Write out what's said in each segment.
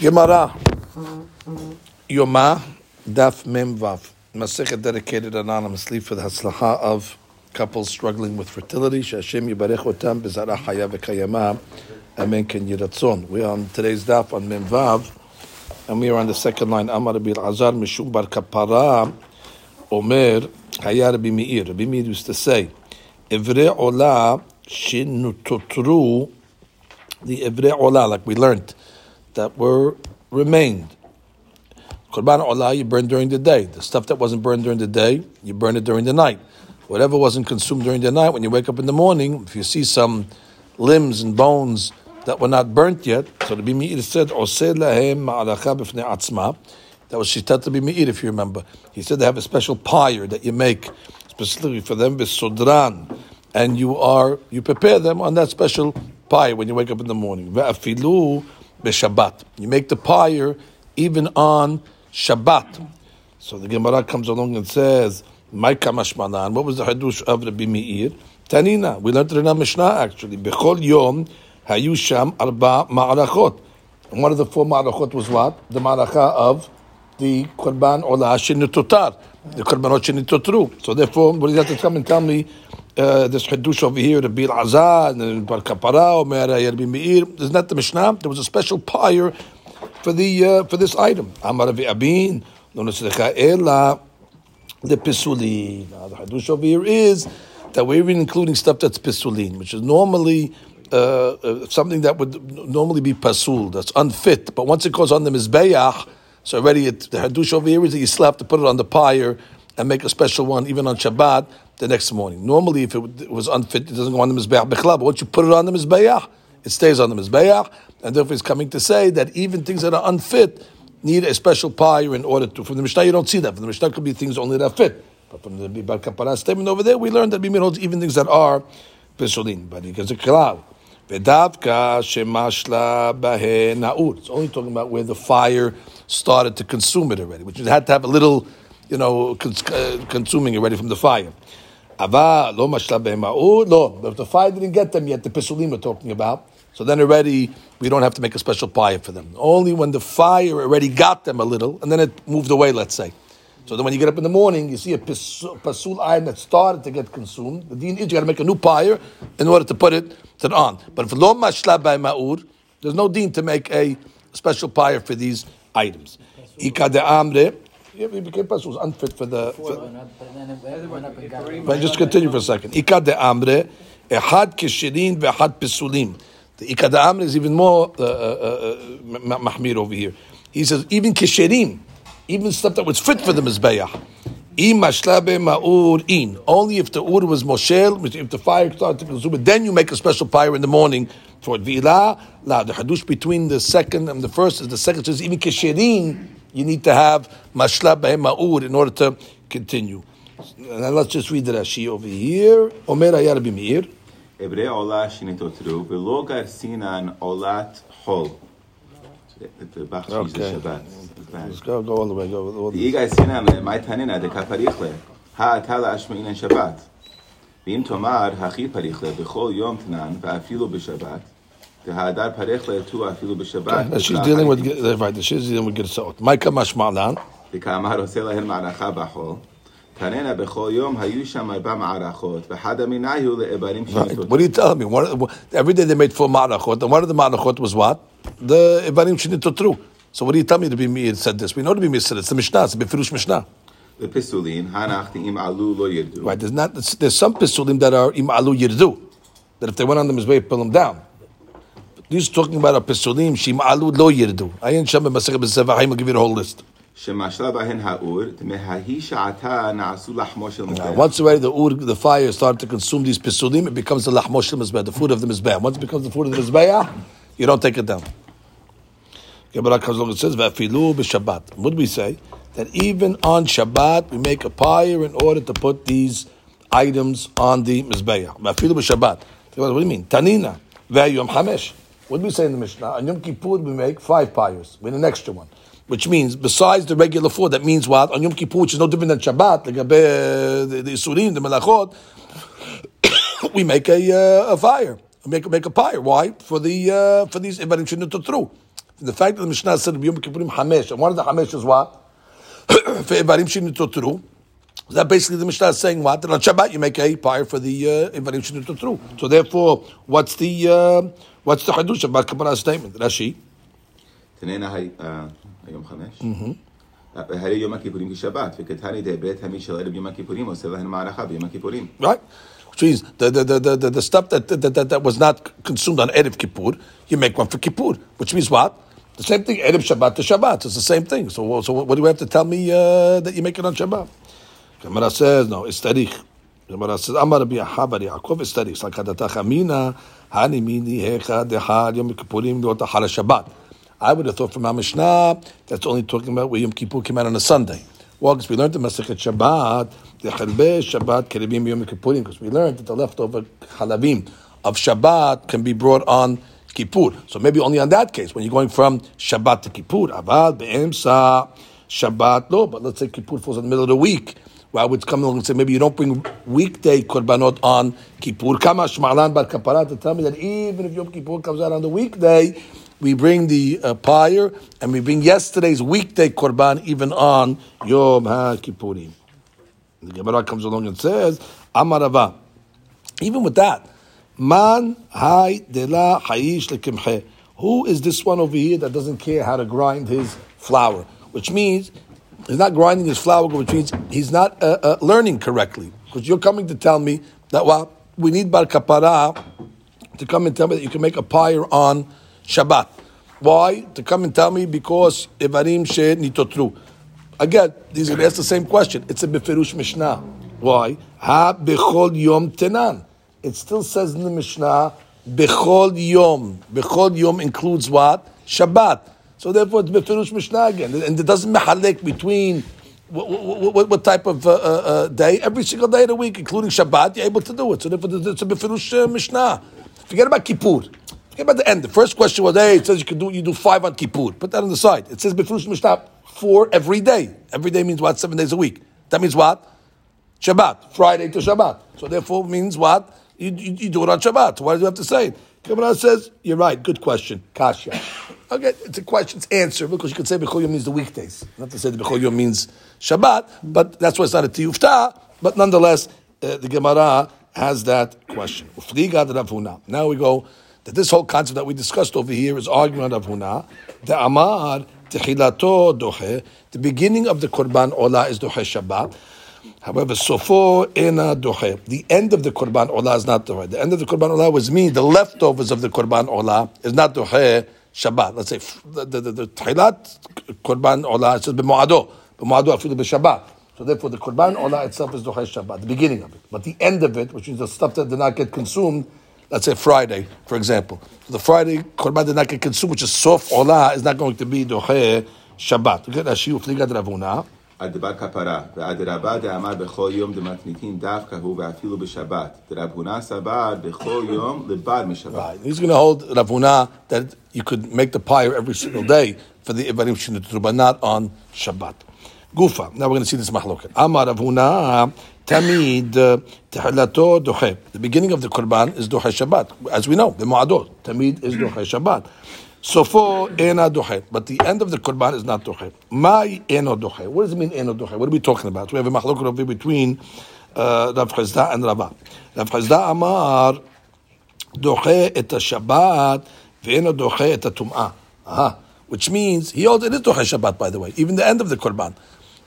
Gemara, Yoma, Daf Mem Vav. Masechet dedicated anonymously for the Haslacha of couples struggling with fertility. Shashem Yibarech Otam Bezara. Amen Ken Yiratzon. We are on today's Daf on Mem Vav, and we are on the second line. Amar Bil Azar Mishum Bar Kapara Omer Hayar Rabbi Meir. Rabbi Meir used to say, Evre Ola Shinutotru, the Evre Ola, like we learned that were remained. Korban olah you burn during the day. The stuff that wasn't burned during the day, you burn it during the night. Whatever wasn't consumed during the night, when you wake up in the morning, if you see some limbs and bones that were not burnt yet, so the Bimi'ir said. That was Shitat the Bimi'ir, if you remember. He said they have a special pyre that you make specifically for them, b'sodran, and you are, you prepare them on that special pyre when you wake up in the morning. B'Shabbat. You make the pyre even on Shabbat. So the Gemara comes along and says, Maika Mashmanan, what was the Hadush of Rabbi Meir? Tanina, we learned it in our Mishnah actually. Bechol Yom Hayu Sham Arba Ma'arachot. And one of the four Ma'arachot was what? The Ma'aracha of the Korban Olah Shinitutar, the Korbanot Shinitutru. So therefore, what do you have to come and tell me uh, this Hadush over here, the Bil Azar, and Bar Kapara, Omer Rabbi Meir? Isn't that the Mishnah? There was a special pyre for the uh, for this item. Amar Abin, no ela the pisulin. The hadush over here is that we're even including stuff that's pisulin, which is normally uh, uh, something that would normally be pasul, that's unfit. But once it goes on the mizbeach, so already it, the hadush over here is that you still have to put it on the pyre and make a special one even on Shabbat the next morning. Normally, if it was unfit, it doesn't go on the mizbeach. But once you put it on the mizbeach, it stays on the mizbeach, and therefore he's coming to say that even things that are unfit need a special pyre in order to. From the Mishnah, you don't see that. From the Mishnah, could be things only that fit. But from the Bar Kapara statement over there, we learned that Bimir holds even things that are pesulin. But he gets a klal. Vedavka shemashla. It's only talking about where the fire started to consume it already, which had to have a little, you know, uh, consuming already from the fire. Ava lo. No, but if the fire didn't get them yet, the pesulim we're talking about. So then already we don't have to make a special pyre for them. Only when the fire already got them a little, and then it moved away, let's say. So then when you get up in the morning, you see a pasul iron that started to get consumed. The deen is you got to make a new pyre in order to put it to on. But if lo mashla by ma'ur, there's no deen to make a special pyre for these items. Ika de amre, yeah, it became pasul, was unfit for the. For, but just continue for a second. Ika de amre, ehad kishirin ve'ehad pesulim. The Ikad Amr is even more uh, uh, uh, mahmir over here. He says, even kisherim, even stuff that was fit for the Mizbeach. Imashlebe ma'ur in only if the ur was moshel, if the fire started to consume it, then you make a special pyre in the morning for it. V'ila, la, the hadush between the second and the first is the second says even kisherim, you need to have mashla ma'ur in order to continue. Now let's just read the Rashi over here. Omer Ayar Bimir. אברי עולה שנתותרו, ולא גרסינן עולת חול. Okay. Let's go, go all the way. Go all the way. ואי גרסינן למאי תנינא דקפריכלה, האתה להשמעינן שבת. ואם תאמר, הכי פריכלה, בכל יום תנן, ואפילו בשבת, והדר פריכלה תו אפילו בשבת. She's dealing with right. She's dealing with גרסאות. מה כמה שמעלן? וכאמר עושה להן מערכה בחול. תננה בכל יום היו שם ארבע מערכות, ואחד המנהיו לאיברים Right. שנתותרו. What are you telling me? One, every day they made four marachot, and one of the marachot was what? The Ibarim Shinitotru. So what do you tell me to be me said this? We know to be me said it. It's the Mishnah. It's the Befirush Mishnah. ופסולין, הנח אם עלו לא ירדו. Right. There's not. There's some pisulim that are im alu yirdu. That if they went on the mizbeh, pull them down. This is talking about a pesulim shim alud lo yirdu. ain't Shem b'masechet b'sevah. I'm give you the whole list. Once already the ur, the fire started to consume these pesulim, it becomes the lahmoshel mizbeah, the food of the mizbeah. Once it becomes the food of the mizbeah, you don't take it down. Gemara comes along and says, "Vafilu b'Shabbat." Would we say that even on Shabbat we make a pyre in order to put these items on the mizbeah? Vafilu b'Shabbat. What do you mean? Tanina ve'yom hamesh. What do we say in the Mishnah? On Yom Kippur we make five pyres with an extra one. Which means, besides the regular four, that means what? On Yom Kippur, which is no different than Shabbat, like the, the Isurim, the Melachot, we make a, uh, a fire. We make, make a pyre. Why? For the uh, for these Ibarim Shinutotru. The fact that the Mishnah said Yom Kippurim Hamesh, and one of the Hamesh is what? For Ivarim Shinitotru. That basically the Mishnah is saying what? That on Shabbat you make a pyre for the uh, Ivarim Shinitotru. So therefore, what's the uh, what's the Hadush about Kabbalah's statement? Rashi. תנאנה הי- אה, היום חמש. הרי יום הכיפורים כשבת, וכתני דבית המי של ערב יום הכיפורים עושה להם מערכה ביום הכיפורים. Right? Which means the, the, the, the, the, the stuff that, that, that, that was not consumed on Erev Kippur, you make one for Kippur. Which means what? The same thing, Erev Shabbat to Shabbat. It's the same thing. So, so what do you have to tell me uh, that you make it on Shabbat? Gemara says, no, it's tarikh. Gemara says, Amar Rabbi Ahabar Yaakov is tarikh. Sakadata chamina, hani mini hecha dehar yom kippurim ahar Shabbat. I would have thought from our Mishnah that's only talking about where Yom Kippur came out on a Sunday. Well, because we learned in Masechet Shabbat, the Chalbe Shabbat Keribim Yom Kippurim, because we learned that the leftover halavim of Shabbat can be brought on Kippur. So maybe only on that case, when you're going from Shabbat to Kippur. Avad be'emsa Shabbat, no, but let's say Kippur falls in the middle of the week. Well, I would come along and say maybe you don't bring weekday korbanot on Kippur. Kama shmalan bar kapara to tell me that even if Yom Kippur comes out on the weekday, we bring the uh, pyre and we bring yesterday's weekday korban even on Yom HaKippurim. The Gemara comes along and says, Amarava. Even with that, man hay dela hayish lekimche. Who is this one over here that doesn't care how to grind his flour? Which means he's not grinding his flour, which means he's not uh, uh, learning correctly. Because you're coming to tell me that well, we need bar kapara to come and tell me that you can make a pyre on Shabbat. Why? To come and tell me because Ivarim she nitotru. Again, these are ask the same question. It's a beferush Mishnah. Why? Ha bechol yom tenan. It still says in the Mishnah, bechol yom. Bechol yom includes what? Shabbat. So therefore, it's beferush Mishnah again, and it doesn't mehalek between what, what, what, type of uh, uh, day? Every single day of the week, including Shabbat, you're able to do it. So therefore, it's a beferush uh, Mishnah. Forget about Kippur. Forget about the end. The first question was, hey, it says you can do you do five on Kippur. Put that on the side. It says beferush Mishnah four every day. Every day means what? Seven days a week. That means what? Shabbat. Friday to Shabbat. So therefore means what? You, you, you do it on Shabbat. Why do you have to say it? Gemara says, you're right, good question. Kasha. Okay, it's a question, it's answer, because you could say Bechol Yom means the weekdays. Not to say the Bechol Yom means Shabbat, but that's why it's not a tiyufta. But nonetheless, uh, the Gemara has that question. Now we go that this whole concept that we discussed over here is argument of Huna. The Amar, Tehilato Dohe, the beginning of the Korban Ola is Dohe Shabbat. However, Sofo Ena Dohe. The end of the Korban Ola is not Dohe. The end of the Korban Ola was me, the leftovers of the Korban Ola is not Dohe Shabbat. Let's say the, the, the, the Korban Ola, it says B'mo'ado. B'mo'ado afilu b'Shabbat. So therefore, the Korban Ola itself is Dohe Shabbat, the beginning of it. But the end of it, which is the stuff that did not get consumed, let's say Friday, for example. So the Friday Korban did not get consumed, which is Sof Ola, is not going to be Dohe Shabbat. Okay, Rashi ufligad Ravuna. עד דבר כפרה, ואדרבה דאמר בכל יום דמתניתין דווקא הוא ואפילו בשבת. דרב הונא סבר בכל יום לבד משבת. Right. He's going to hold Ravuna that you could make the pyre every single day for the Ivarim Shinutru, but not on Shabbat. Gufa. Now we're going to see this mahloket. Amar Ravuna Tamid Tehilato Doche. The beginning of the Qurban is Doche Shabbat. As we know, the Mu'adot. Tamid is Doche Shabbat. Sofo ena doche, but the end of the korban is not doche. My eno doche. What does it mean eno doche? What are we talking about? We have a machlok over between uh, Rav Chisda and Rava. Rav Chisda amar doche et Shabbat ve'eno doche et tum'ah. Aha. Which means he holds it is doche Shabbat. By the way, even the end of the korban.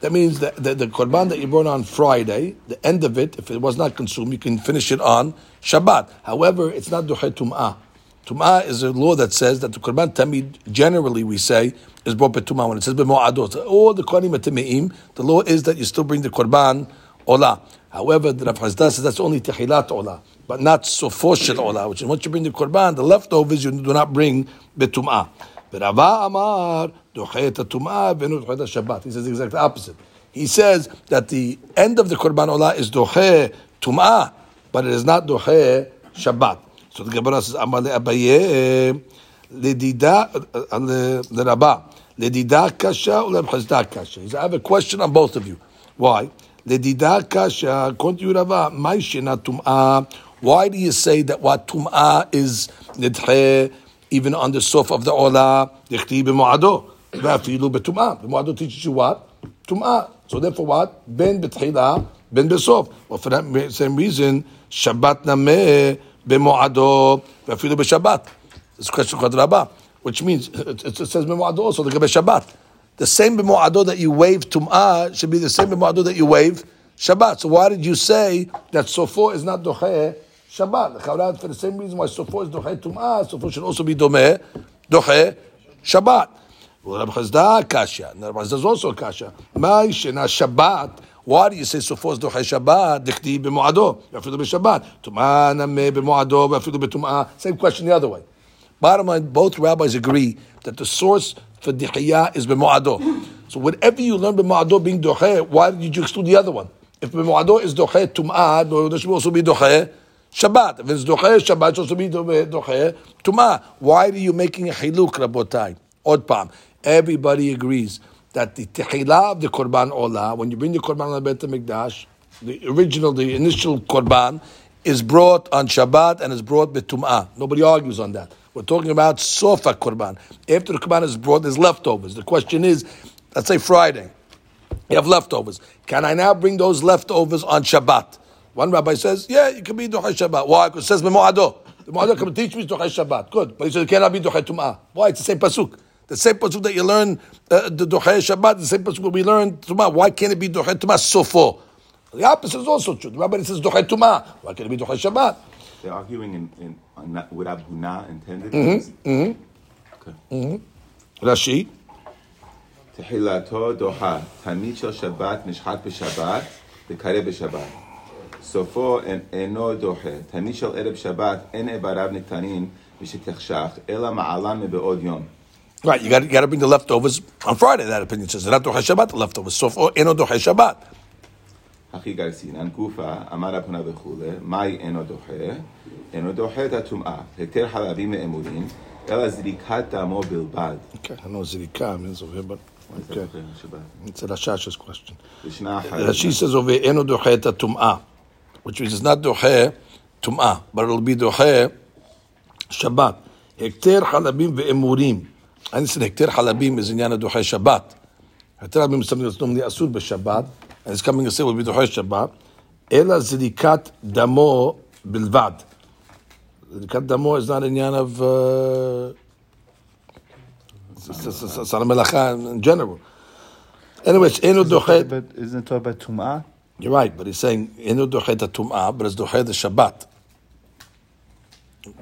That means that the, the korban that you brought on Friday, the end of it, if it was not consumed, you can finish it on Shabbat. However, it's not doche tum'ah. Tum'ah is a law that says that the Korban Tamid, generally we say, is brought by Tum'ah. When it says B'mo'adot, all the KohanimAtime'im, the law is that you still bring the Korban Olah. However, the Rav Hazda says that's only Tehilat Olah, but not Sofo Shel Olah, which is once you bring the Korban, the leftovers you do not bring B'tum'ah. Rava Amar, Tum'ah, Dochet Shabbat. He says the exact opposite. He says that the end of the Korban Olah is Dochet Tum'ah, but it is not Dochet Shabbat. So the Gemara says, Amar Abaye, Ledida, the Rabbah, Ledida Kasha or Lebchazda Kasha. He said, I have a question on both of you. Why? Ledida Kasha, according to Rabbah, Maishina Tum'ah. Why do you say that what Tum'ah is Nidhe even on the sof of the olah, dichti b'mo'ado, ve'afilu b'tum'ah. B'mo'ado teaches you what? Tum'ah. So therefore what? Ben b'tchila, ben b'sof. Well, for that same reason, Shabbat nameh b'mo'ado, ve'afilu b'shabbat. This question called Rabbah, which means, it, it says b'mo'ado also, the Shabbat. The same b'mo'ado that you wave tum'ah should be the same b'mo'ado that you wave Shabbat. So why did you say that sofo is not doche Shabbat? For the same reason why sofo is doche tum'ah, sofo should also be domeh doche Shabbat. Well, Rabbi Chazda kasha. Rabbi Chazda is also kasha. My shena Shabbat. Why do you say is doche Shabbat? Dichti b'mo'ado. Yafidu b'Shabbat. Tum'ah nameh b'mo'ado. Yafidu b'tum'ah. Same question the other way. Bottom line, both rabbis agree that the source for dichiyah is b'mo'ado. So whatever you learn b'mo'ado being doche, why did you exclude the other one? If b'moado is doche tum'ah, there should also be doche Shabbat. If it's doche Shabbat, it should also be doche tum'ah. Why are you making a hiluk, rabotai? Od pam. Everybody agrees that the tehillah of the korban olah, when you bring the korban olah bet mikdash, the original, the initial korban, is brought on Shabbat and is brought betum'ah. Nobody argues on that. We're talking about sofa korban. After the korban is brought, there's leftovers. The question is, let's say Friday. You have leftovers. Can I now bring those leftovers on Shabbat? One rabbi says, yeah, you can be Duchai Shabbat. Why? Because it says Memo'ado. The Memo'ado can teach me Duchai Shabbat. Good. But he says, it cannot be Duchai Tum'ah. Why? It's the same Pasuk. The same Pasuk that you learn, uh, the Duchai Shabbat, the same Pasuk that we learn Tum'ah. Why can't it be Duchai Tum'ah so far? The opposite is also true. The rabbi says Duchai Tum'ah. Why can't it be Duchai Shabbat? They're arguing in, in, on that, what Abu intended. Mm-hmm. Mm-hmm. Okay. Mm-hmm. Rashi. תחילתו דוחה, תמיד של שבת נשחט בשבת וקרא בשבת. סופו אינו דוחה, תמיד של ערב שבת אין איבריו ניתנים ושתחשך, אלא מעלם מבעוד יום. Right, you got, you got to bring the leftovers on Friday, that opinion says. not doche Shabbat, the leftovers. סופו אינו דוחה שבת. הכי גרסינן, גופה, אמר רב הונא וכולי, מהי אינו דוחה? אינו דוחה את הטומאה, היתר חלבים מאמורין, אלא זריקת דמו בלבד. Okay, I know זריקה means over here, but... Okay. It's a Rashash's question. Rashi says over eno doche et tum'ah, which means it's not doche tum'ah, but it'll be doche Shabbat. Hekter halabim ve'emurim. And said hekter halabim is in yana doche Shabbat. Hekter halabim is something that's normally asur b'Shabbat, and it's coming to say will be doche Shabbat. Ela zirikat damo bilvad. Zirikat damo is not in yana of... Salam Melacha in general. Anyways, Enu. But isn't it talking about Tum'ah? You're right, but he's saying Enu Dochet the Tum'ah, but it's Dochet the Shabbat.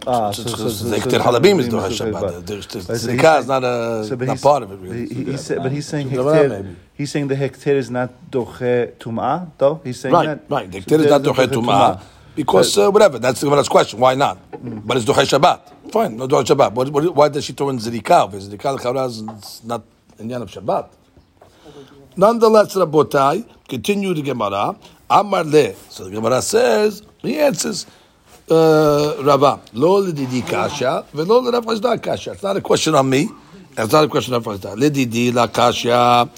Ah, so, so, so, Zekter Halabim is Dochet Shabbat. The Zikah is not a so, not part of it. Really. He, he said, but he's saying Hekter. He's saying the Hekter is not Doche Tum'ah, though. He's saying right, that. Right, right. Hekter is not Dochet Tum'ah because uh, whatever. That's the Gemara's question. Why not? Mm. But it's Dochet Shabbat. Fine, no Du'a Shabbat. What, what, why does she throw in Zerika? Because Zerika al is not in Yan of Shabbat. Nonetheless, Rabotai, continue the Gemara. Amar le. So the Gemara says, he answers, uh, Rabba, lo lididi kasha, velo l'Rav Chazda kasha. It's not a question on me. It's not a question of Rav Chazda. Lididi la kasha.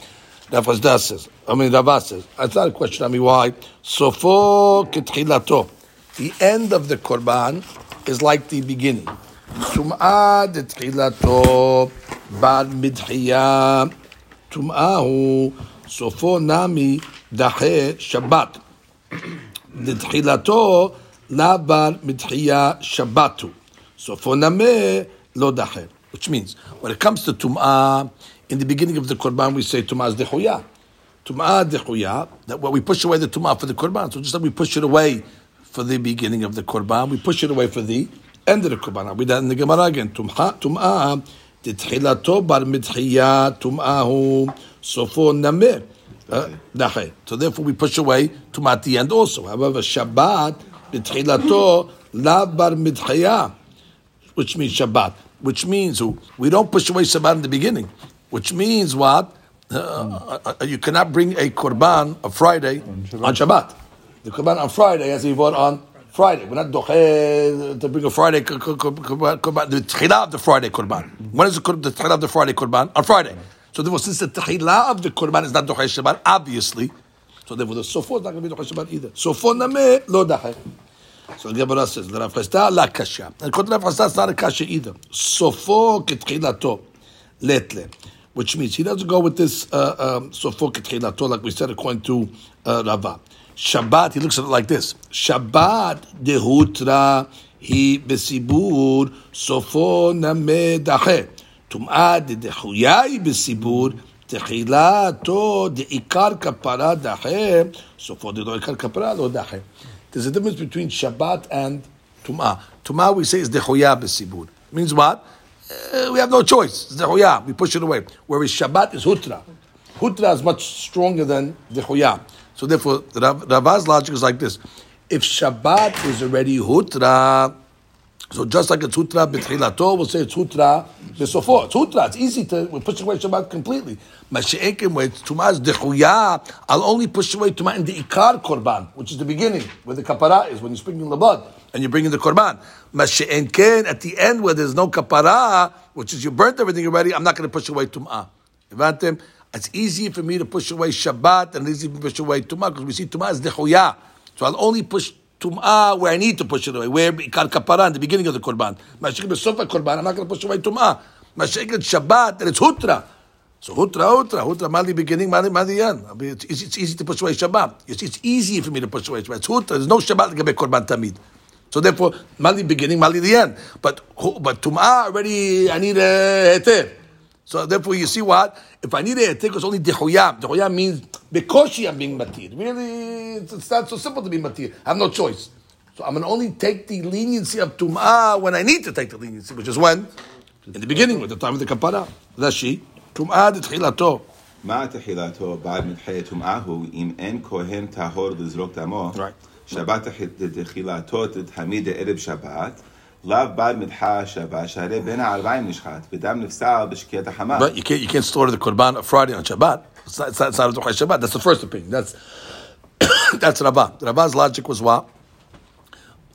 Rav Chazda says. I mean, Rabba says. It's not a question on me. Why? Sofo ketchilato. The end of the Korban is like the beginning. טומאה דתחילתו בעל מדחייה, טומאה הוא סופו נמי דחה שבת. דתחילתו לאו בעל מדחייה שבתו. סופו נמה לא דחה. Which means, when it comes to tum'ah, in the beginning of the korban, we say tum'ah is dechuya. Tum'ah dechuya, that when we push away the tum'ah for the korban, so just like we push it away for the beginning of the korban, we push it away for the end of the korban. We that in the Gemara again. Tum'ah, תתחילתו בר מתחייה, טומאה הוא, סופו נמה. נחה. So therefore we push away טומאה at the end also. However, Shabbat, בתחילתו, לאו בר מתחייה, which means Shabbat, which means we don't push away Shabbat in the beginning, which means what? Uh, uh, you cannot bring a korban a Friday on Shabbat. on Shabbat. The korban on Friday has to be brought on Friday. We're not doche to bring a Friday korban. The tchilah of the Friday korban. When is the tchilah of the Friday korban? On Friday. So therefore, since the tchilah of the korban is not doche Shabbat, obviously, so therefore the sofo is not going to be doche Shabbat either. Sofo name lo dache. So the Gemara says, Rav Chisda la kasha. And according to Rav Chisda, it's not a kasha either. Sofo ketchilato, letle. Which means he doesn't go with this uh, um, sofo ketchilato, like we said, according to uh, Rava. Shabbat, he looks at it like this. Shabbat dehutra hi besibur sofo name dahe. טומאה דדחויה היא בסיבור, תחילתו דעיקר כפרה דחה, סופו דלא עיקר כפרה לא דחה. There's a difference between Shabbat and Tum'ah. Tum'ah we say is dechoya besibur. Means what? Uh, we have no choice. It's dechoya. We push it away. Whereas Shabbat is hutra. Hutra is much stronger than dechoya. So therefore, Rava's logic is like this. If Shabbat is already hutra, so just like it's hutra b'tchilato, we'll say it's hutra b'sofo. It's hutra. It's easy to we push away Shabbat completely. Mashi'ekim where is dechuya. I'll only push away tumah in the ikar korban, which is the beginning where the kapara is when you're sprinkling the blood and you're bringing the korban. Mashi'enken at the end where there's no kapara, which is you burnt everything already. I'm not going to push away. Evantem. It's easy for me to push away Shabbat and it's easy to push away tumah because we see tumah is dechuya. So I'll only push tum'ah where I need to push it away, where ikar kapara in the beginning of the korban. Mashik b'sofa korban, I'm not going to push away tum'ah. Mashik Shabbat, and it's hutra. So hutra, hutra, hutra, mali beginning, mali mali yan. It's, it's easy to push away Shabbat. It's, it's easy for me to push away Shabbat. It's hutra. There's no Shabbat to korban tamid. So therefore, mali beginning, mali the end. But but tum'ah already, I need a heter. So therefore, you see what? If I need a heter, it's only dehuyam. Dehuyam means because I'm being matir. Really, it's, it's, not so simple to be matir. I have no choice. So I'm going to only take the leniency of tum'ah when I need to take the leniency, which is when? In the beginning, with the time of the kapara. That's she. Tum'ah דתחילתו. מה תחילתו בעד מתחיל טומאה הוא אם אין כהן טהור לזרוק דמו, שבת תחילתו תמיד ערב שבת, Right, you can't you can't slaughter the korban Friday on Shabbat. It's not, it's not, it's not Shabbat. That's the first opinion. That's that's Rabbah. Rabbah's logic was what?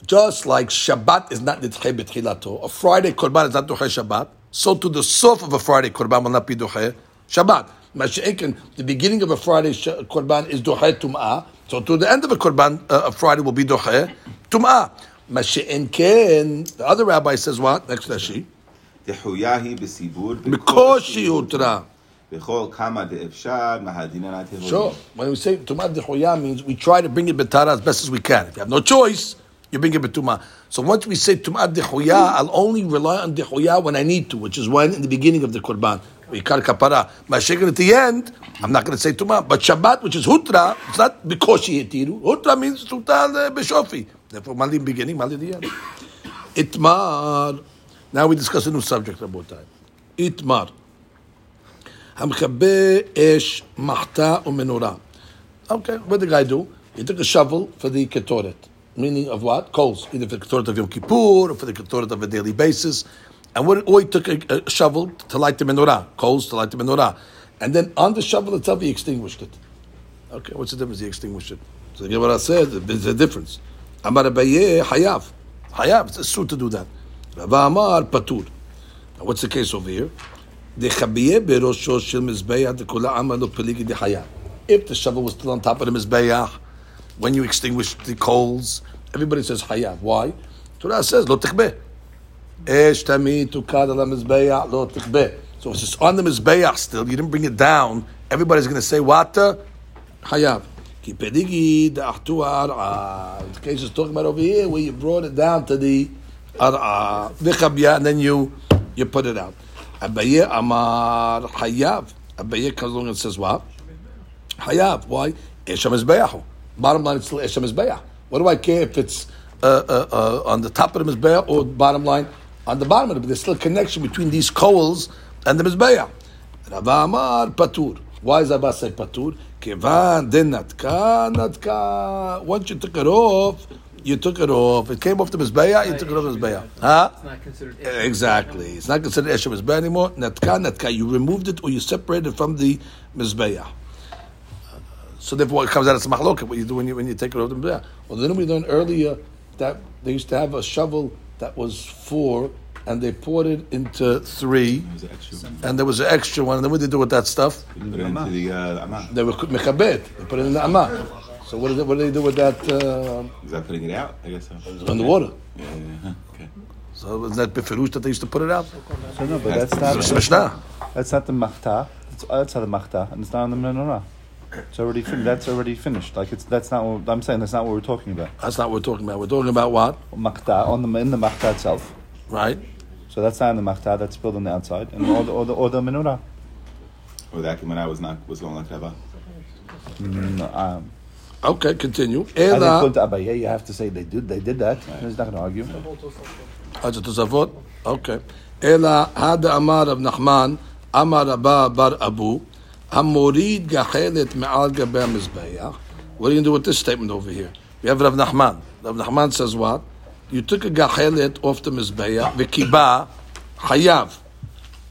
Just like Shabbat is not nitchei b'tchilato, a Friday korban is not duchei Shabbat. So to the sof of a Friday korban will not be duchei Shabbat. The beginning of a Friday korban is duchei tum'ah. So to the end of a korban, uh, a Friday will be duchei tum'ah. Mashi'enken, the other rabbi says what? Next Rashi. דחויה בסיבור בקושי הותרה. Sure. When we say Tumah Dechoya means we try to bring it Betara as best as we can. If you have no choice, you bring it Betuma. So once we say Tumah Dechoya, I'll only rely on Dechoya when I need to, which is when in the beginning of the Korban. We call kapara. Mashikar at the end, I'm not going to say Tumah. But Shabbat, which is Hutra, it's not because she hitiru. Hutra means Tutal Beshofi. Therefore, Mali beginning, Mali the end. Itmar. Now we discuss a new subject about that. Itmar. המכבה אש, מחתה ומנורה. Okay, what did the guy do? He took a shovel for the ketoret. Meaning of what? Coals. Either for the ketoret of Yom Kippur or for the ketoret of a daily basis. And what, or he took a, a, shovel to light the menorah. Coals to light the menorah. And then on the shovel itself, he extinguished it. Okay, what's the difference? He extinguished it. So the Gemara said there's a difference. Amar Abaye Hayav. Hayav, it's a suit to do that. Rava Amar Patur. What's the case over here? If the shovel was still on top of the mizbeach, when you extinguish the coals, everybody says hayav. Why? Torah says lo tikbeh. Esh. So it's on the mizbeach still, you didn't bring it down. Everybody's going to say what? Hayav. Ki pedigi. The case is talking about over here where you brought it down to the ar'a. and then you you put it out. Abaye Amar Hayav. Abaye comes along and says what? Hayav. Why? Esha Mizbeach. Bottom line, it's still Mizbeach. What do I care if it's uh, uh, uh, on the top of the Mizbeach or bottom line on the bottom of it? But there's still a connection between these coals and the Mizbeach. Rava Amar Patur. Why is Abba say Patur? Kevan den natka natka. Once you took it off, you took it off. It came off the mizbeah. You took it off the mizbeah. Huh? It's not considered. Exactly. It's not considered esha mizbeah anymore. Natka natka. You removed it or you separated it from the mizbeah. So therefore, it comes out as machloket. What you do when you when you take it off the mizbeah. Well, then we learned earlier that they used to have a shovel that was four, and they poured it into three, and there was an extra one. And then what did they do with that stuff? Put it into the uh, They were mechabed. They put it in the amah. So what, is it, what do they do with that? Uh, Is that putting it out? I guess so. in the water. Yeah, yeah, yeah. Okay. So isn't that beferush that they used to put it out? So no, but That's- that's not Mishnah. that's not the machta. It's outside the machta, and it's not on the menorah. It's already fin- that's already finished. Like it's that's not what I'm saying. That's not what we're talking about. That's not what we're talking about. We're talking about what makta on the in the makta itself. Right. So that's not in the makta. That's spilled on the outside, and or the or the, or the menorah. Or that when I was not was going like that. Mm, um, okay, continue. I think to Abaye, you have to say they did they did that. Right. He's not going to argue. Hajj Okay. Ela had Amar of Nachman, Amar Abba Bar Abu. Gachelet me'al gabem mizbeach. What are you going to do with this statement over here? We have Rav Nachman. Rav Nachman says what? You took a gachelet off the mizbeach, v'kiba hayav.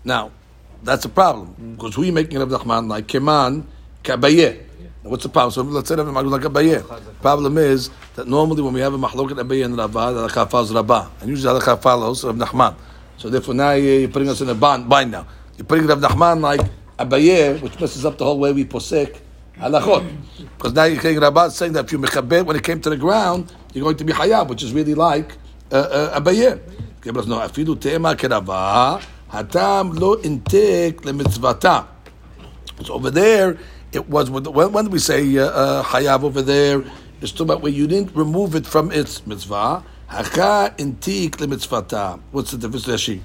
Now, that's a problem because we're making Rav Nachman like Keman Kabaye. What's the problem? So let's say Rav Nachman like Abaye. Problem is that normally when we have a machloket Abaye and Rabba, the halacha follows Rabba, and usually the halacha follows Rav Nachman. So therefore now you're putting us in a bind, bind now. You're putting Rav Nachman like abaye, which messes up the whole way we posek halachot. Because now you're saying Rabba saying that if you mechabed when it came to the ground, you're going to be hayab, which is really like uh, uh, abaye. But no, afidu tema kerava, hatam lo intek lemitzvata. So over there, it was when, when when we say uh, uh, hayav over there, it's talking about where you didn't remove it from its mitzvah. Haka intik lemitzvata. What's the difference, Rashi?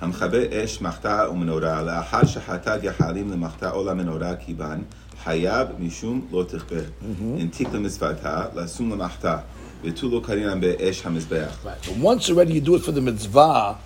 המכבה אש מחתה ומנורה לאחר שחטא גחלים למחתה או למנורה כיוון חייב משום לא תכבה. הנתיק למצוותה לשום למחתה ותו לא קרינם באש המזבח. But once already you do it for the mitzvah,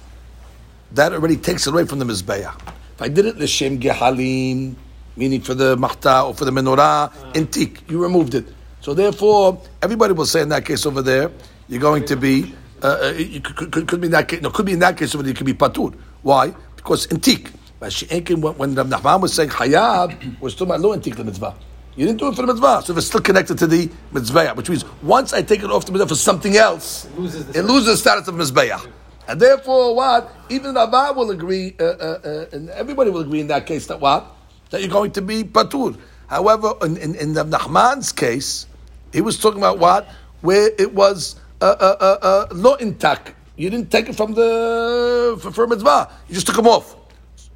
that already takes it away from the mizbeah. If I did it l'shem gehalim, meaning for the machta or for the menorah, intik, you removed it. So therefore, everybody will say in that case over there, you're going to be, uh, uh, could, could, could be in that case, no, could be in that case there, could be patur. Why? Because intik. But she ain't when when Rav Nachman was saying hayab, was talking about lo intik the mitzvah. You didn't do it for the mitzvah, so it's still connected to the mitzvah, which means once I take it off the mitzvah for something else, it loses the, status of mitzvah. And therefore, what? Even Rabbi will agree, uh, uh, uh, and everybody will agree in that case that what? That you're going to be patur. However, in, in, in Nachman's case, he was talking about what? Where it was uh, uh, uh, uh. You didn't take it from the for, for mitzvah. You just took them off.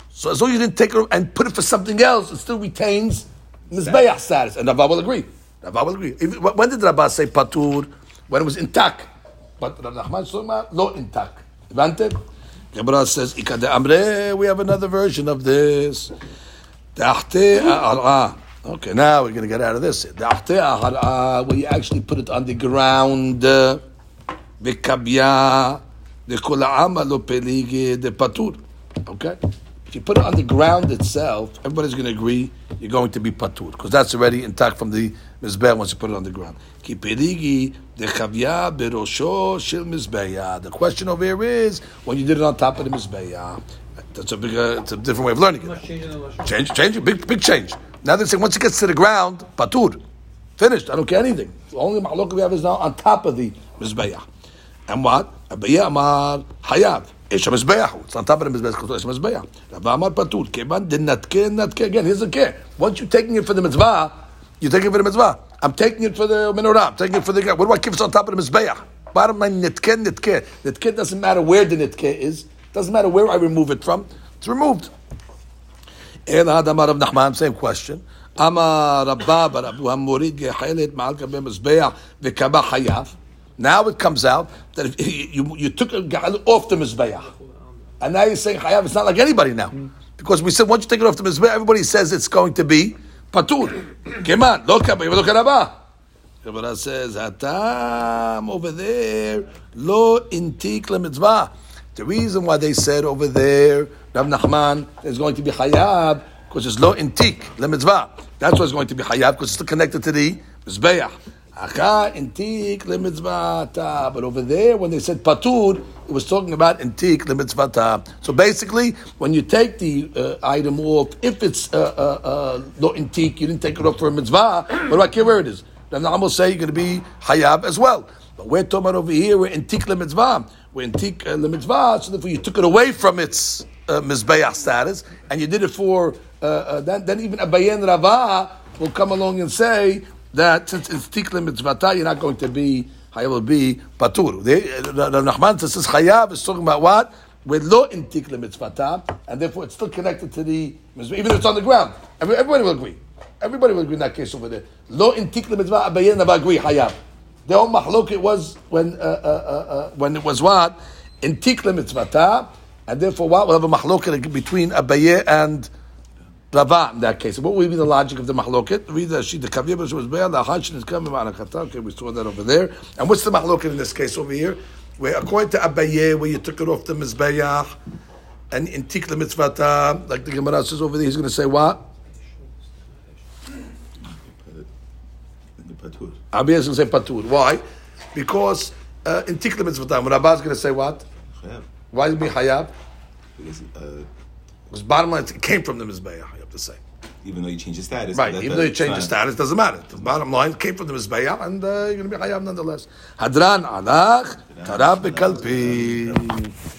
So as long as you didn't take it and put it for something else, it still retains mizbeach status. And Rabbi will agree. Rabbi will agree. If- when did Rabbi say patur? When it was intact. But Rav Nachman about lo intact. Granted? Gemara says, "Ika de amre." We have another version of this. Okay, now we're going to get out of this. Where you actually put it on the ground. uh, V'kabya, the kula'ama lo peligi, the patur. Okay? If you put it on the ground itself, everybody's going to agree you're going to be patur, because that's already intact from the mizbeah once you put it on the ground. Ki peligi, the chavya berosho shel mizbeah. The question over here is, when you did it on top of the mizbeah, that's a big, uh, it's a different way of learning it. Change, change, big, big change. Now they say once it gets to the ground, patur, finished. I don't care anything. The only mahlok we have is now on top of the mizbeah. And what? Abaye Amar Hayav. It's a Mizbeach. It's on top of the Mizbeach. It's a Mizbeach. Rabbi Amar Patur. Kevan Din not care. Again, here's the care. Once you're taking it for the Mitzvah, you're taking it for the Mitzvah. I'm taking it for the menorah. I'm taking it for the. What do I give it on top of the Mizbeach? Bottom line, Nitken, Nitken. Nitken doesn't matter where the Nitken is. Doesn't matter where I remove it from. It's removed. Ela Adamar of Nachman, same question. Amar Rabba ברב המוריד יחלת מעל Be מזבח וקבע Hayav. Now it comes out that if you, you took a ga'al off the mizbeach, and now you're saying chayav. It's not like anybody now, because we said once you take it off the mizbeach, everybody says it's going to be patur. Keman, lo kabay, lo karaba. Gemara says hatam over there lo intik lemitzvah. The reason why they said over there Rav Nachman is going to be hayab because it's lo intik lemitzvah. That's why it's going to be hayab because it's connected to the mizbeach. Lemitzvata. But over there, when they said patur, it was talking about intik lemitzvata. So basically, when you take the uh, item off, if it's uh, uh, uh, intik, you didn't take it off for a mitzvah. What do I care where it is? Then I'm will say you're going to be hayab as well. But we're talking about over here, we're intik lemitzvah. We're intik uh, lemitzvah, so therefore you took it away from its uh, mizbeach status, and you did it for uh, uh, then, then even Abayan Rava will come along and say that since it's tikle mitzvata, you're not going to be Hayav will be patur. The, Nachman says Chayav is talking about what? With lo in tikle mitzvata, and therefore it's still connected to the even if it's on the ground. Every, everybody will agree. Everybody will agree in that case over there. Lo in tikle mitzvah, Abaye never agree Hayav. The whole mahlok it was when uh, uh, uh, uh, when it was what in tikle mitzvata, and therefore what will have a mahlok between Abaye and Rava in that case. What would be the logic of the mahloket? Read the sheet the kavir was be'al the hajj is coming Okay, we saw that over there. And what's the mahloket in this case over here? Where according to Abaye, where you took it off the mizbeach, and in tikle mitzvata, like the Gemara says over there, he's going to say what? Patur. Abaye is going to say patur. Why? Because uh, in tikle mitzvata, when Rabba is going to say what? Why is it be hayab? Because uh, Because bottom line, it came from the mizbeach. Say. even though you change the status, Right, that- even though you change the status, doesn't matter. The bottom line came from the Mizbeah, and uh, you're going to be Hayab nonetheless. Hadran alach, tarab bekalpi.